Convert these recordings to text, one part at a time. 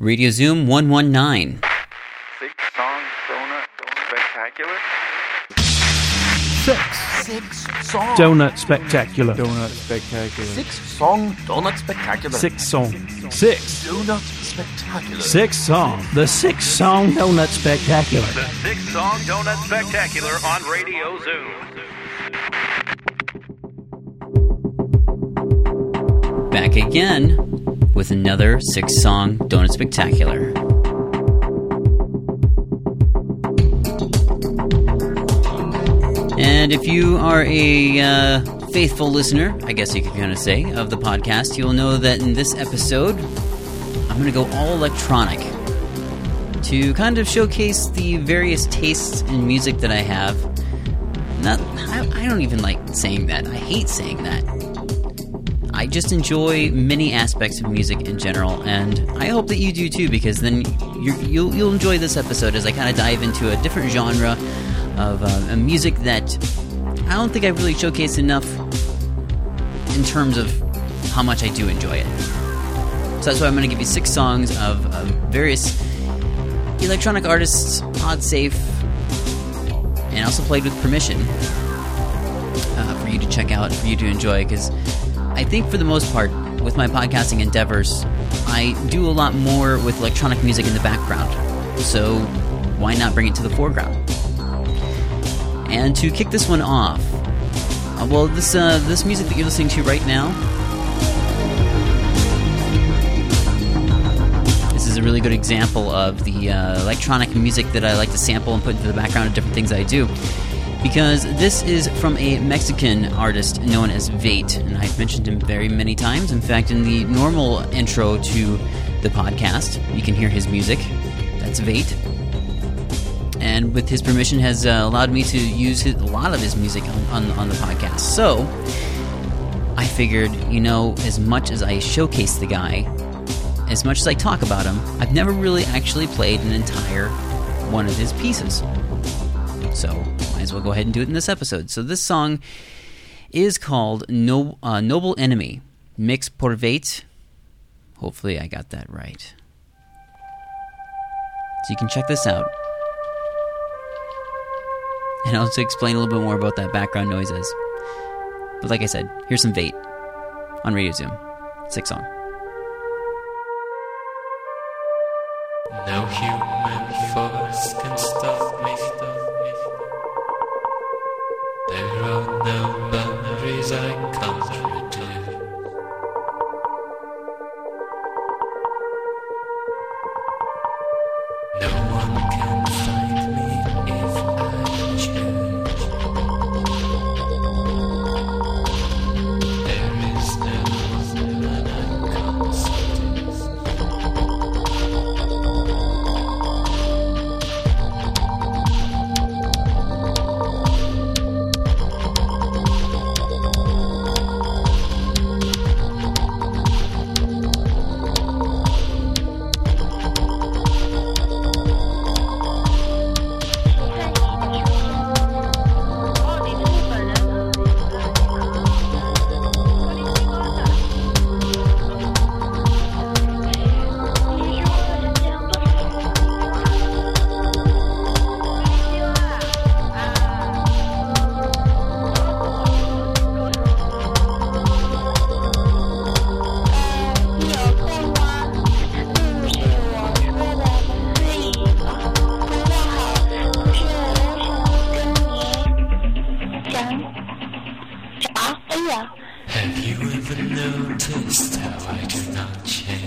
Radio Zoom 119. Six song donut spectacular. Six. Six song. Donut Spectacular. Donut spectacular. Six song donut spectacular. Six song. Six. donut spectacular. Six song. The Six Song Donut Spectacular. The Six Song Donut Spectacular on Radio Zoom. Back again with another six song Donut Spectacular. And if you are a uh, faithful listener, I guess you could kind of say, of the podcast, you'll know that in this episode, I'm going to go all electronic to kind of showcase the various tastes in music that I have. Not, I, I don't even like saying that. I hate saying that. I just enjoy many aspects of music in general, and I hope that you do too, because then you will you'll enjoy this episode as I kind of dive into a different genre of uh, music that I don't think I've really showcased enough in terms of how much I do enjoy it. So that's why I'm going to give you six songs of, various electronic artists, pod safe, and also played with permission uh, for you to check out, for you to enjoy, because I think for the most part, with my podcasting endeavors, I do a lot more with electronic music in the background. So why not bring it to the foreground? And to kick this one off, uh, well, this uh, this music that you're listening to right now, this is a really good example of the uh, electronic music that I like to sample and put into the background of different things I do because this is from a Mexican artist known as Vate, and I've mentioned him very many times. In fact, in the normal intro to the podcast, you can hear his music. That's Vate. And with his permission, has uh, allowed me to use his, a lot of his music on, on, on the podcast. So, I figured, you know, as much as I showcase the guy, as much as I talk about him, I've never really actually played an entire one of his pieces. So, might as well go ahead and do it in this episode. So, this song is called no, uh, Noble Enemy, Mix por. Hopefully, I got that right. So, you can check this out. And I'll explain a little bit more about that background noise noises. But, like I said, here's some Vate on Radio Zoom. Six song. No human 向前。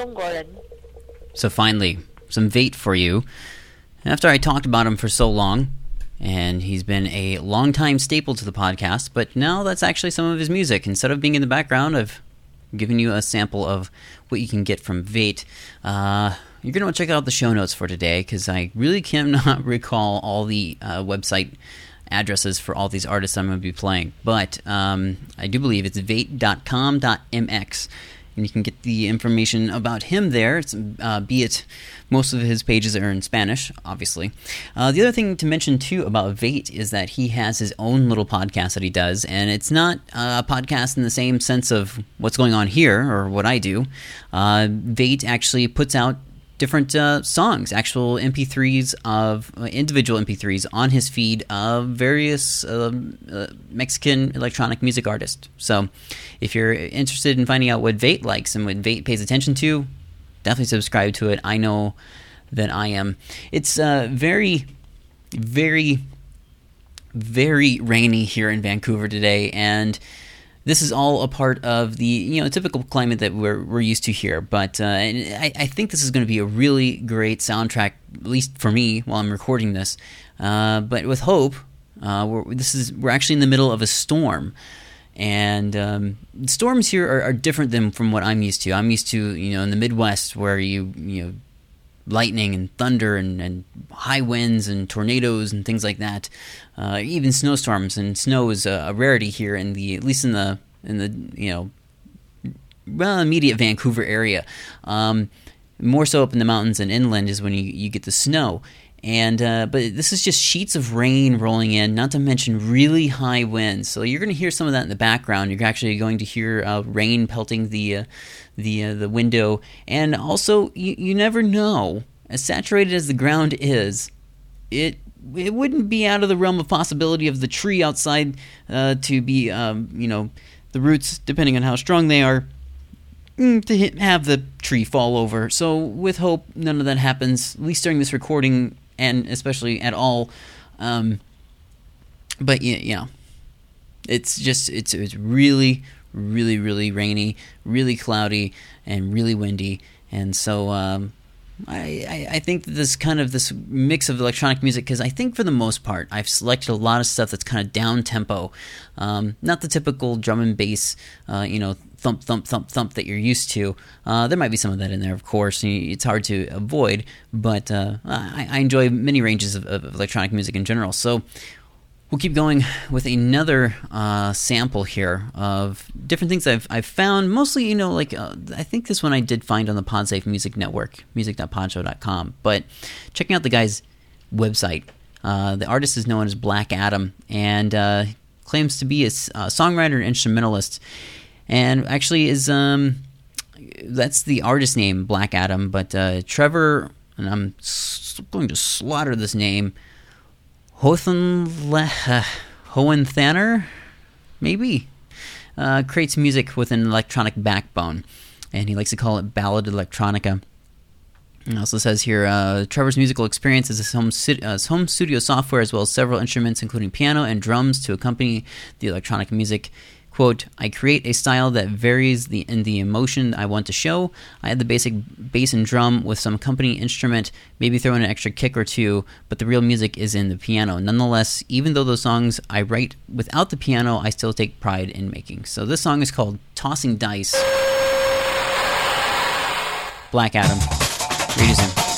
中国人。 So finally, some Vate for you. After I talked about him for so long, and he's been a longtime staple to the podcast, but now that's actually some of his music. Instead of being in the background, I've given you a sample of what you can get from Vate. Uh, you're going to want to check out the show notes for today because I really cannot recall all the uh, website addresses for all these artists I'm going to be playing. But um, I do believe it's vate.com.mx. And you can get the information about him there, uh, be it most of his pages are in Spanish, obviously. Uh, the other thing to mention, too, about Vate is that he has his own little podcast that he does, and it's not a podcast in the same sense of what's going on here or what I do. Uh, Vate actually puts out different uh, songs, actual MP3s of uh, individual MP3s on his feed of various um, uh, Mexican electronic music artists. So, if you're interested in finding out what Vate likes and what Vate pays attention to, definitely subscribe to it. I know that I am. It's uh, very, very, very rainy here in Vancouver today, and this is all a part of the you know typical climate that we're we're used to here. But uh, I, I think this is going to be a really great soundtrack, at least for me, while I'm recording this. Uh, but with hope, uh, we're, this is we're actually in the middle of a storm, and um, storms here are, are different than from what I'm used to. I'm used to you know in the Midwest where you you know lightning and thunder and, and high winds and tornadoes and things like that. Uh, even snowstorms and snow is a, a, rarity here in the at least in the in the you know well immediate Vancouver area. Um, more so up in the mountains and inland is when you, you get the snow. And uh, but this is just sheets of rain rolling in, not to mention really high winds. So you're going to hear some of that in the background. You're actually going to hear uh, rain pelting the uh, the uh, the window, and also you, you never know. As saturated as the ground is, it it wouldn't be out of the realm of possibility of the tree outside uh, to be um, you know the roots, depending on how strong they are, mm, to hit, have the tree fall over. So with hope, none of that happens. At least during this recording, and especially at all. Um, but yeah, you know, it's just it's it's really really really rainy, really cloudy, and really windy, and so. Um, I, I, think this kind of this mix of electronic music because I think for the most part I've selected a lot of stuff that's kind of down tempo, um, not the typical drum and bass, uh, you know, thump thump thump thump that you're used to. Uh, there might be some of that in there, of course. It's hard to avoid, but uh, I, I, enjoy many ranges of, of, electronic music in general. So we'll keep going with another uh, sample here of different things I've, I've found. Mostly, you know, like uh, I think this one I did find on the PodSafe Music Network, music.podshow.com. But checking out the guy's website, uh, the artist is known as Black Adam and uh, claims to be a, a, songwriter and instrumentalist. And actually, is um, that's the artist name, Black Adam. But uh, Trevor, and I'm going to slaughter this name. Hohenle- Hohenthaner, maybe, uh, creates music with an electronic backbone, and he likes to call it ballad electronica. It also says here uh, Trevor's musical experience is his home, uh, his home studio software as well as several instruments, including piano and drums, to accompany the electronic music quote i create a style that varies the in the emotion i want to show. I add the basic bass and drum with some accompanying instrument maybe throw in an extra kick or two but the real music is in the piano. Nonetheless even though those songs i write without the piano i still take pride in making. So this song is called tossing dice. Black adam. Read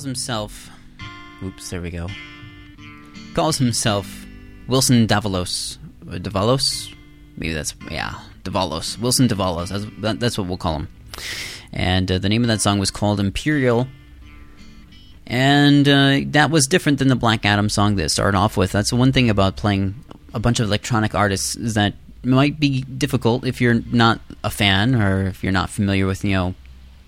calls himself. Oops, there we go. Calls himself Wilson Davalos. Uh, Davalos? Maybe that's. Yeah, Davalos. Wilson Davalos. That's, that, that's what we'll call him. And uh, the name of that song was called Imperial. And uh, that was different than the Black Adam song that started off with. That's the one thing about playing a bunch of electronic artists is that might be difficult if you're not a fan or if you're not familiar with, you know,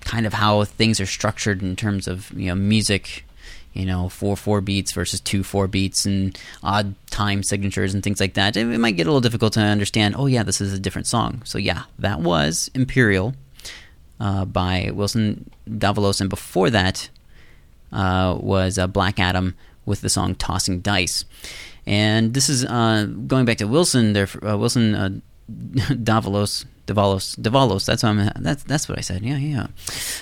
kind of how things are structured in terms of, you know, music, you know, four four beats versus two four beats and odd time signatures and things like that. It, might get a little difficult to understand, oh, yeah, this is a different song. So, yeah, that was Imperial uh, by Wilson Davalos. And before that, uh, was uh, Black Adam with the song "Tossing Dice," and this is uh, going back to Wilson. There, uh, Wilson uh, Davalos, Davalos, Davalos. That's what I'm, that's that's what I said. Yeah, yeah.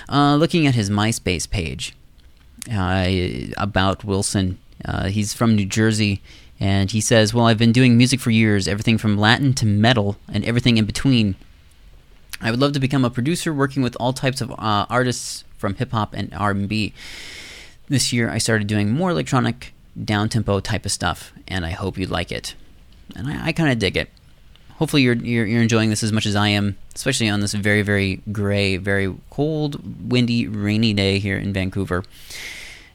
Uh, looking at his MySpace page about Wilson, he's from New Jersey. And he says, Well, I've been doing music for years, everything from Latin to metal and everything in between. I would love to become a producer working with all types of uh, artists from hip hop and R&B this year I started doing more electronic, down tempo type of stuff, and I hope you like it. And I, I kind of dig it. Hopefully, you're, you're, you're enjoying this as much as I am, especially on this very very gray, very cold, windy, rainy day here in Vancouver.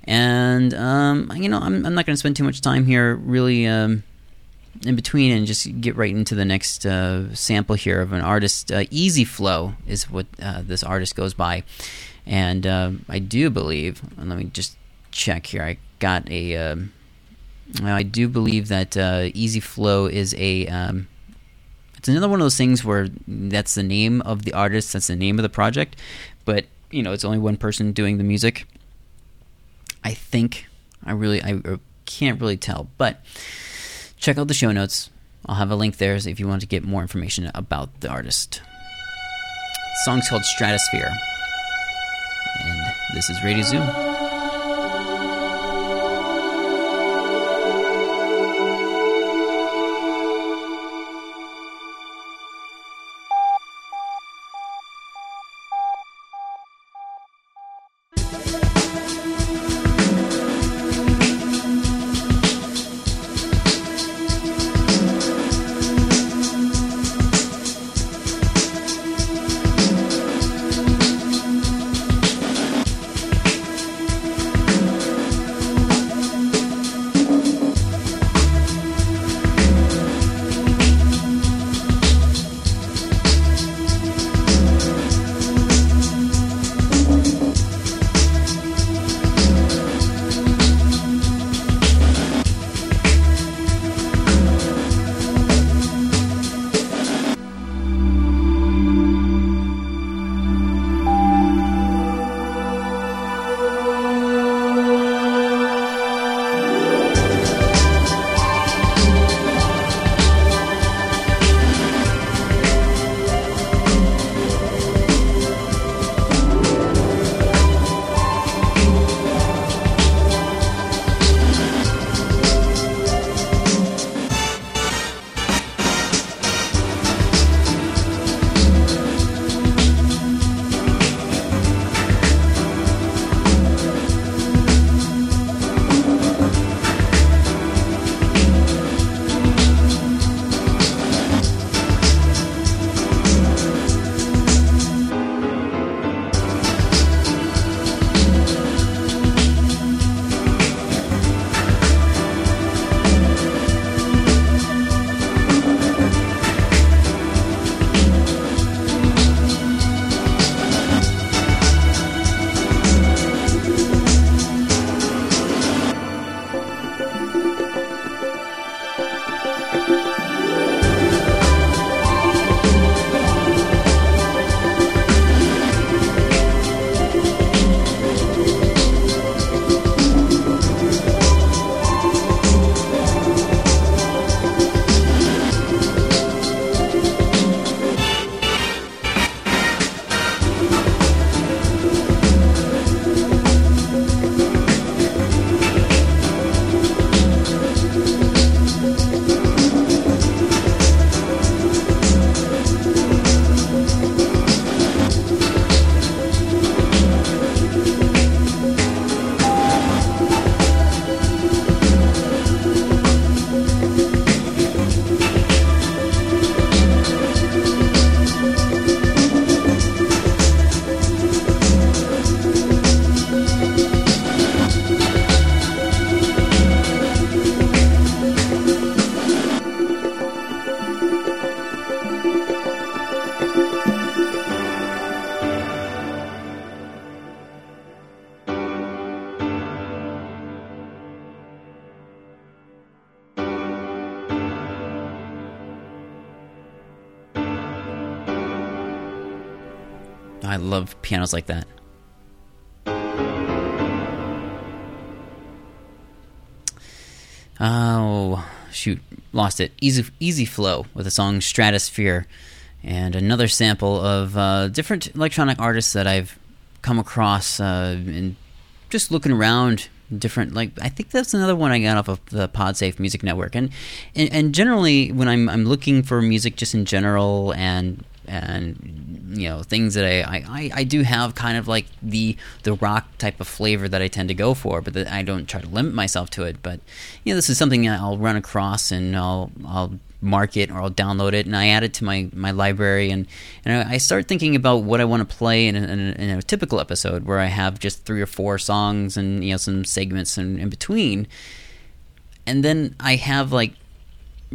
And um, you know, I'm I'm not going to spend too much time here, really. Um, in between and just get right into the next uh, sample here of an artist. Uh, Easy Flow is what uh, this artist goes by, and uh, I do believe. Let me just check here. I got a. Um, I do believe that uh, Easy Flow is a. Um, it's another one of those things where that's the name of the artist, that's the name of the project, but you know it's only one person doing the music. I think I really I uh, can't really tell, but check out the show notes. I'll have a link there if you want to get more information about the artist. The song's called Stratosphere. And this is Radio Zoom. I love pianos like that. Oh, shoot, lost it. Easy, easy flow with the song Stratosphere, and another sample of uh, different electronic artists that I've come across uh, in just looking around. Different, like I think that's another one I got off of the PodSafe Music Network, and and, and generally when I'm I'm looking for music just in general and and you know things that I, I, I do have kind of like the the rock type of flavor that I tend to go for, but I don't try to limit myself to it. But you know, this is something I'll run across and I'll I'll mark it or I'll download it and I add it to my, my library and and I start thinking about what I want to play in a, in, a, in a typical episode where I have just three or four songs and you know some segments in, in between, and then I have like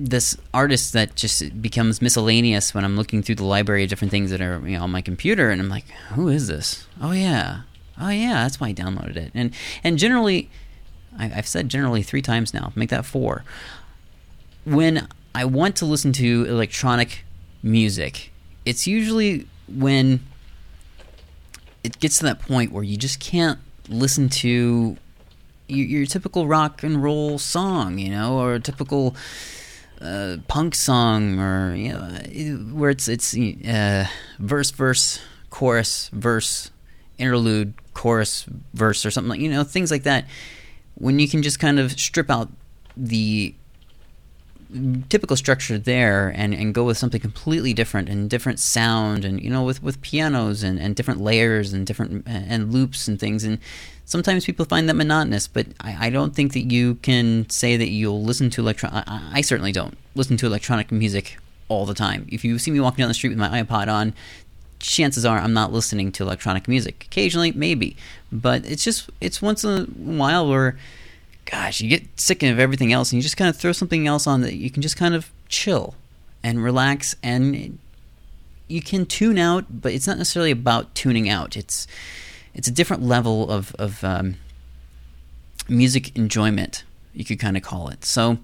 this artist that just becomes miscellaneous when I'm looking through the library of different things that are you know, on my computer, and I'm like, who is this? Oh yeah, oh yeah, that's why I downloaded it. And and generally, I, have said generally three times now. Make that four. When I want to listen to electronic music, it's usually when it gets to that point where you just can't listen to your, your typical rock and roll song, you know, or a typical uh, punk song or you know where it's it's uh, verse verse chorus verse interlude chorus verse or something like you know things like that. When you can just kind of strip out the typical structure there and, and go with something completely different and different sound and you know with, with pianos and, and different layers and different and loops and things. And sometimes people find that monotonous but I, I don't think that you can say that you'll listen to electronic I, I certainly don't listen to electronic music all the time if you see me walking down the street with my iPod on chances are I'm not listening to electronic music occasionally maybe but it's just it's once in a while where gosh, you get sick of everything else and you just kind of throw something else on that you can just kind of chill and relax and you can tune out, but it's not necessarily about tuning out. It's it's a different level of of um, music enjoyment. You could kind of call it. So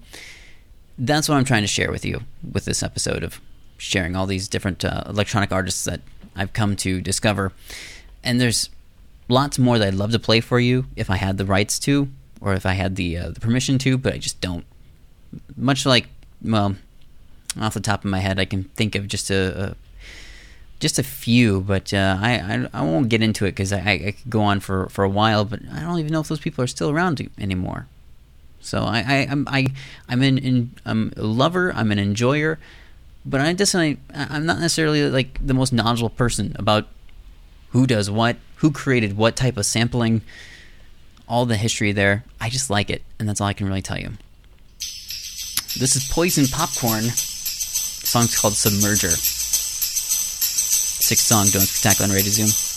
that's what I'm trying to share with you with this episode of sharing all these different uh, electronic artists that I've come to discover. And there's lots more that I'd love to play for you if I had the rights to or if I had the uh, the permission to, but I just don't. Much like well, off the top of my head, I can think of just a, a just a few, but uh, I, I, I won't get into it because I, I could go on for, for a while, but I don't even know if those people are still around anymore. So I, I I'm I I'm an in, I'm a lover. I'm an enjoyer, but I I, I'm not necessarily like the most knowledgeable person about who does what, who created what type of sampling all the history there. I just like it, and that's all I can really tell you. This is Poison Popcorn. The song's called Submerger. Sixth song, Don't Spectacular on Radio Zoom.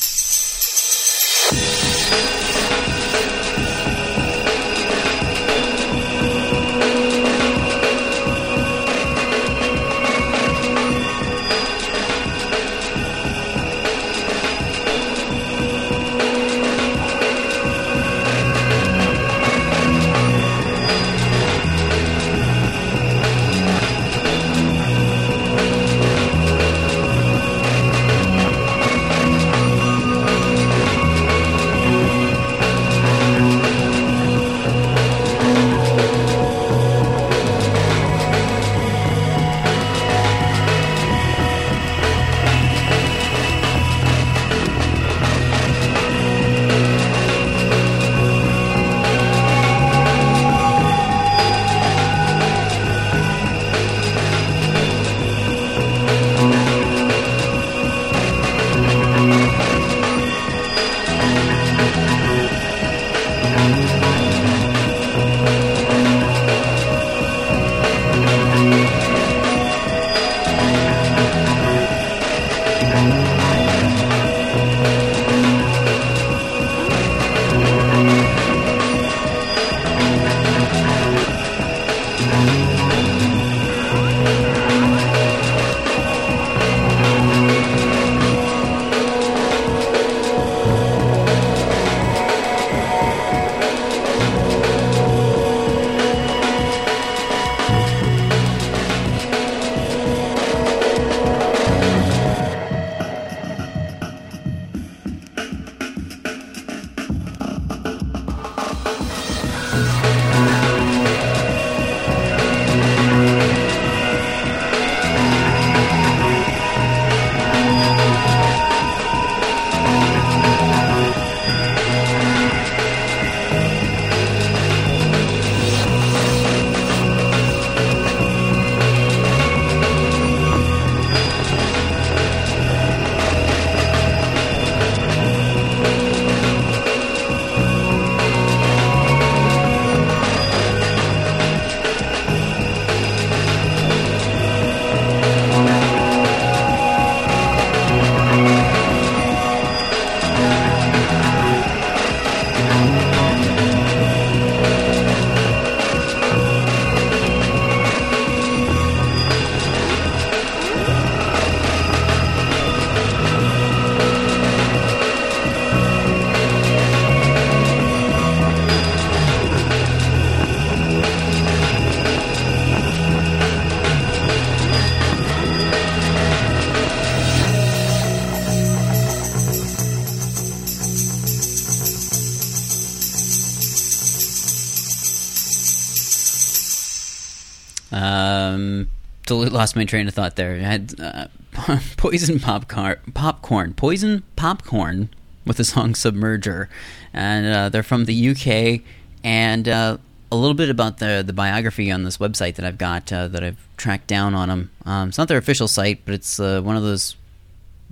Lost my train of thought there. I had uh, Poison Popcorn, Popcorn, Poison Popcorn with the song Submerger. And uh, they're from the UK. And uh, a little bit about the, the biography on this website that I've got uh, that I've tracked down on them. Um, it's not their official site, but it's uh, one of those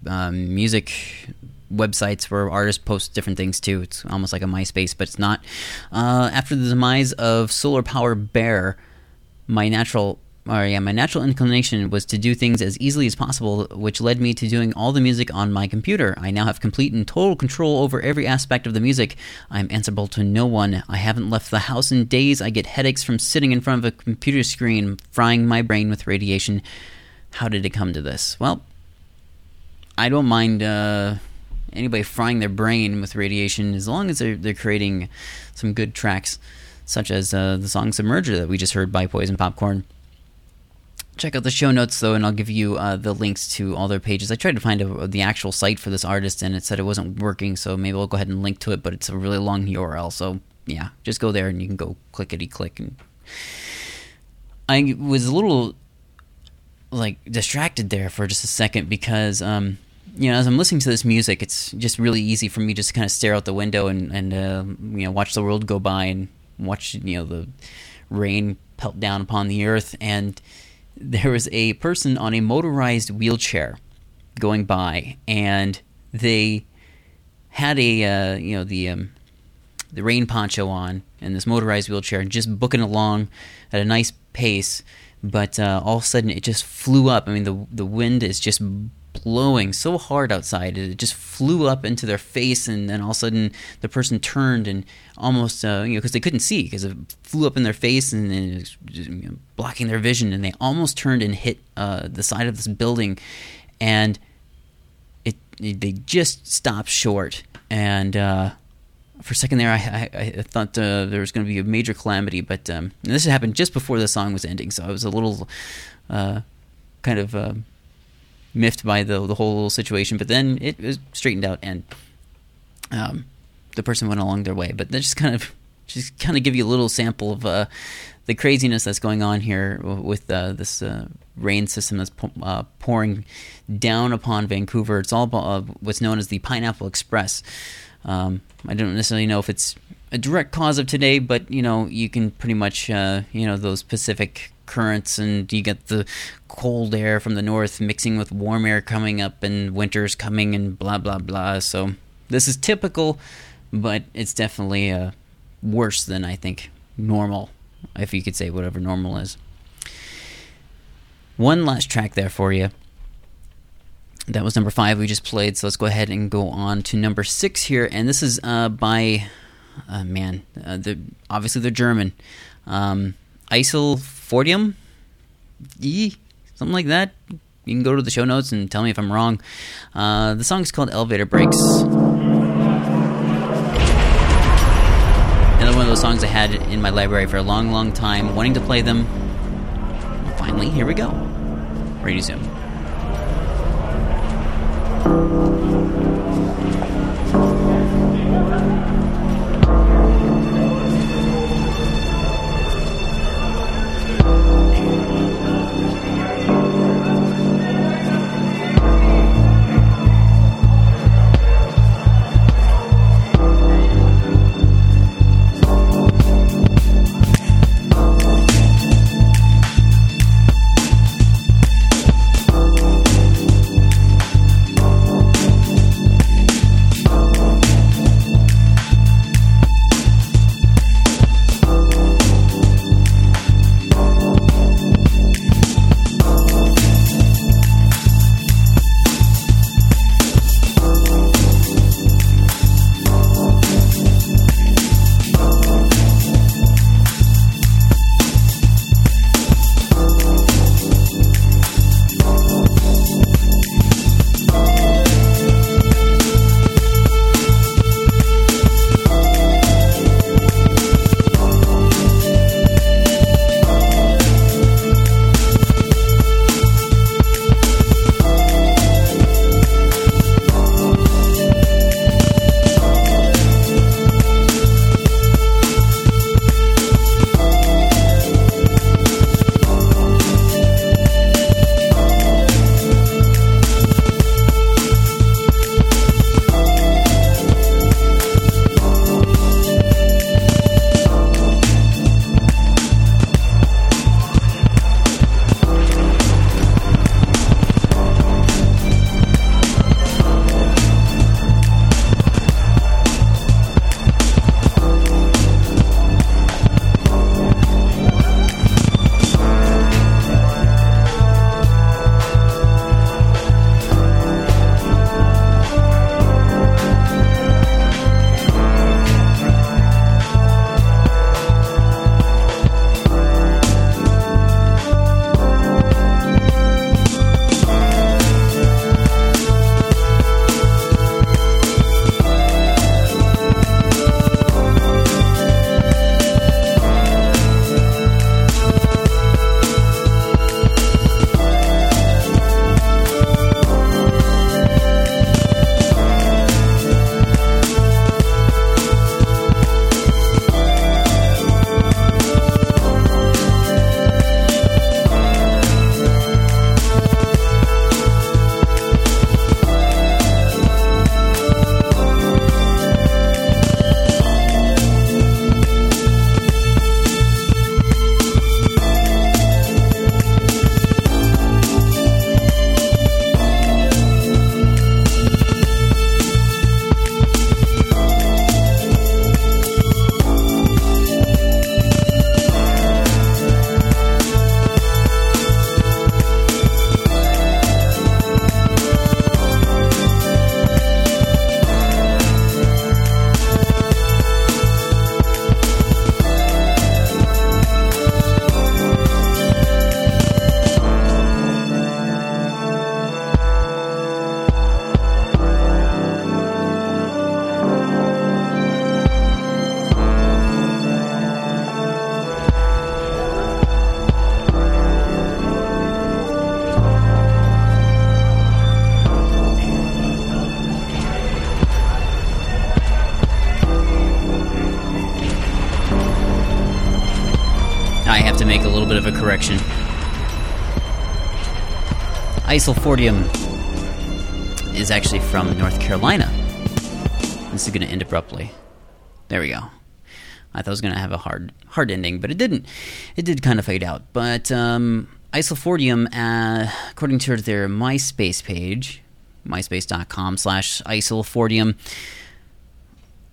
um, music websites where artists post different things too. It's almost like a MySpace, but it's not. Uh, after the demise of Solar Power Bear, my natural or yeah, my natural inclination was to do things as easily as possible, which led me to doing all the music on my computer. I now have complete and total control over every aspect of the music. I'm answerable to no one. I haven't left the house in days. I get headaches from sitting in front of a computer screen, frying my brain with radiation. How did it come to this? Well, I don't mind uh, anybody frying their brain with radiation as long as they're, they're creating some good tracks, such as uh, the song Submerger that we just heard by Poison Popcorn check out the show notes though, and I'll give you uh, the links to all their pages. I tried to find a, the actual site for this artist, and it said it wasn't working, so maybe I'll go ahead and link to it. But it's a really long URL, so yeah, just go there and you can go clickety click. And I was a little like distracted there for just a second because um, you know as I'm listening to this music, it's just really easy for me just to kind of stare out the window and and uh, you know watch the world go by and watch you know the rain pelt down upon the earth and there was a person on a motorized wheelchair going by, and they had a uh, you know the um, the rain poncho on and this motorized wheelchair, and just booking along at a nice pace. But uh, all of a sudden, it just flew up. I mean, the the wind is just blowing so hard outside. It just flew up into their face, and then all of a sudden the person turned and almost, uh, you know, because they couldn't see because it flew up in their face and, and just, you know, blocking their vision, and they almost turned and hit uh, the side of this building, and it, it they just stopped short and. Uh, for a second there, I, I, I thought uh, there was going to be a major calamity, but um, this happened just before the song was ending, so I was a little uh, kind of uh, miffed by the the whole situation. But then it was straightened out, and um, the person went along their way. But that just kind of just kind of give you a little sample of uh, the craziness that's going on here with uh, this uh, rain system that's uh, pouring down upon Vancouver. It's all about, what's known as the Pineapple Express. Um, I don't necessarily know if it's a direct cause of today, but you know you can pretty much uh, you know those Pacific currents and you get the cold air from the north mixing with warm air coming up and winter's coming and blah blah blah. So this is typical, but it's definitely uh, worse than I think normal, if you could say whatever normal is. One last track there for you. That was number five we just played, so let's go ahead and go on to number six here. And this is uh, by, uh, man, uh, the, obviously they're German. Um, Fortium, E, something like that. You can go to the show notes and tell me if I'm wrong. Uh, the song is called Elevator Breaks. Another one of those songs I had in my library for a long, long time, wanting to play them. Finally, here we go. Ready to zoom. correction. Isolfordium is actually from North Carolina. This is going to end abruptly. There we go. I thought it was going to have a hard hard ending, but it didn't. It did kind of fade out. But um, uh, according to their MySpace page, myspace.com slash Isolfordium,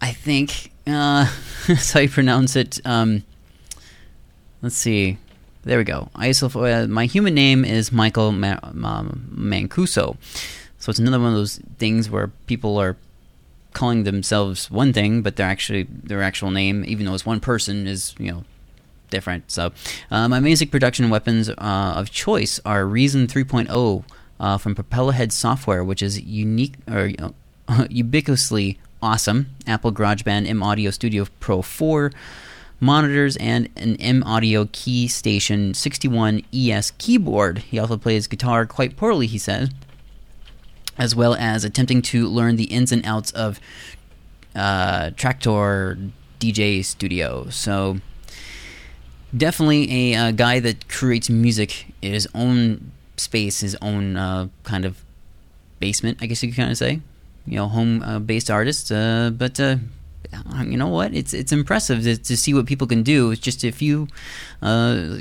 I think uh, that's how you pronounce it. Um, let's see. There we go. Uh, my human name is Michael Ma- Ma- Mancuso. So it's another one of those things where people are calling themselves one thing, but they're actually their actual name, even though it's one person, is you know different. So uh, my music production weapons uh, of choice are Reason 3.0 uh, from Propellerhead Software, which is unique or you know, ubiquitously awesome. Apple GarageBand M Audio Studio Pro 4 monitors and an M Audio Key Station 61 ES keyboard. He also plays guitar quite poorly, he said as well as attempting to learn the ins and outs of uh, Traktor DJ Studio. So, definitely a, uh guy that creates music in his own space, his own uh, kind of basement, I guess you could kind of say. You know, home uh, based artist. Uh, but uh, you know what? It's it's impressive to, to see what people can do. It's just a few uh,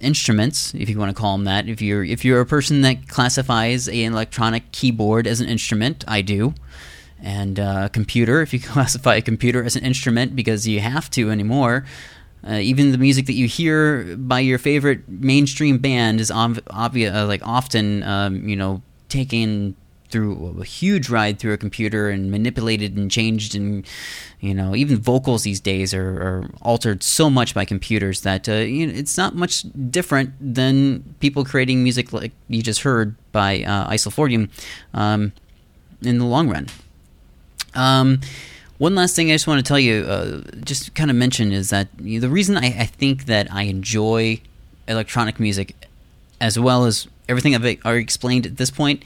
instruments, if you want to call them that. If you're if you're a person that classifies an electronic keyboard as an instrument, I do, and uh, computer, if you classify a computer as an instrument because you have to anymore. Uh, even the music that you hear by your favorite mainstream band is ob- obvious, uh, like often, um, you know, taken through a huge ride through a computer and manipulated and changed and you know even vocals these days are, are altered so much by computers that uh, you know, it's not much different than people creating music like you just heard by uh, Isolfordium um, in the long run. Um, one last thing I just want to tell you, uh, just kind of mention, is that you know, the reason I, I think that I enjoy electronic music as well as everything I've explained at this point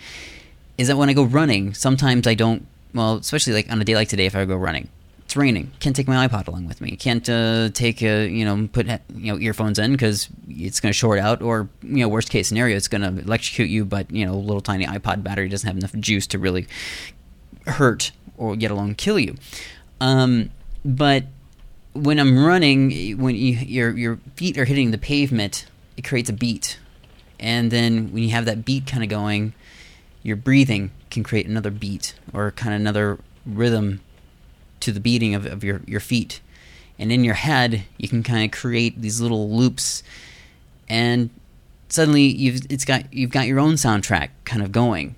is that when I go running, sometimes I don't. Well, especially like on a day like today, if I go running, it's raining. Can't take my iPod along with me. Can't uh, take a you know put you know earphones in because it's going to short out. Or you know worst case scenario, it's going to electrocute you. But you know a little tiny iPod battery doesn't have enough juice to really hurt or yet alone kill you. Um, but when I'm running, when you, your your feet are hitting the pavement, it creates a beat, and then when you have that beat kind of going your breathing can create another beat or kind of another rhythm to the beating of, of your, your feet. And in your head, you can kind of create these little loops, and suddenly you've it's got you've got your own soundtrack kind of going,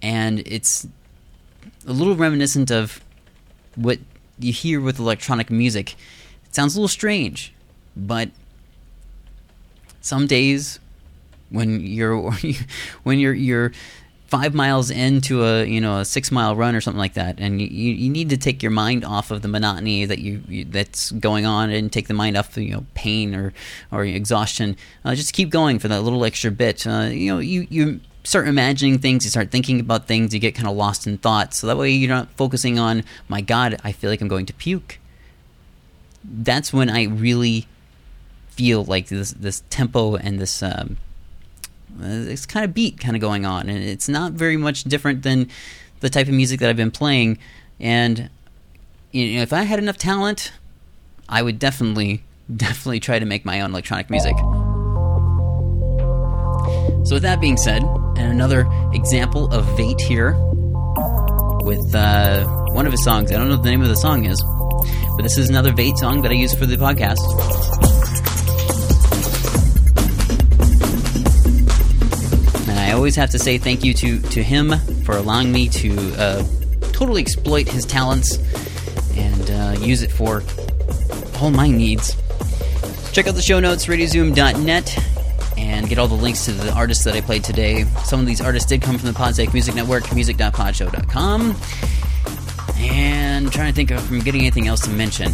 and it's a little reminiscent of what you hear with electronic music. It sounds a little strange, but some days when you're when you're you're five miles into a you know a six mile run or something like that, and you, you need to take your mind off of the monotony that you, you that's going on, and take the mind off the you know pain or or exhaustion. Uh, just keep going for that little extra bit. Uh, you know you you start imagining things, you start thinking about things, you get kind of lost in thought. So that way you're not focusing on my God, I feel like I'm going to puke. That's when I really feel like this this tempo and this. Um, it's kind of beat kind of going on, and it's not very much different than the type of music that I've been playing. And you know, if I had enough talent, I would definitely, definitely try to make my own electronic music. So, with that being said, and another example of Vate here with uh, one of his songs. I don't know what the name of the song is, but this is another Vate song that I use for the podcast. Always have to say thank you to, to him for allowing me to uh, totally exploit his talents and uh, use it for all my needs. Check out the show notes, radiozoom.net, and get all the links to the artists that I played today. Some of these artists did come from the Podsafe Music Network, music.podshow.com. And I'm trying to think if I'm getting anything else to mention.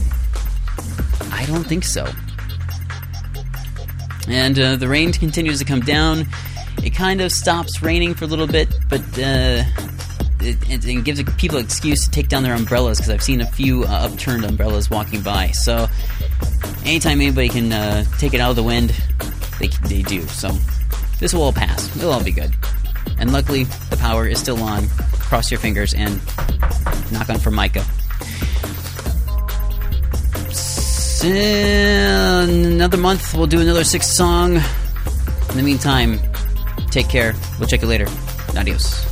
I don't think so. And uh, the rain continues to come down. It kind of stops raining for a little bit, but uh, it, it, gives people an excuse to take down their umbrellas because I've seen a few uh, upturned umbrellas walking by. So anytime anybody can uh, take it out of the wind, They, they do. So this will all pass. It'll all be good. And luckily, the power is still on. Cross your fingers and knock on Formica. S- Another month, we'll do another sixth song. In the meantime, take care. We'll check you later. Adios.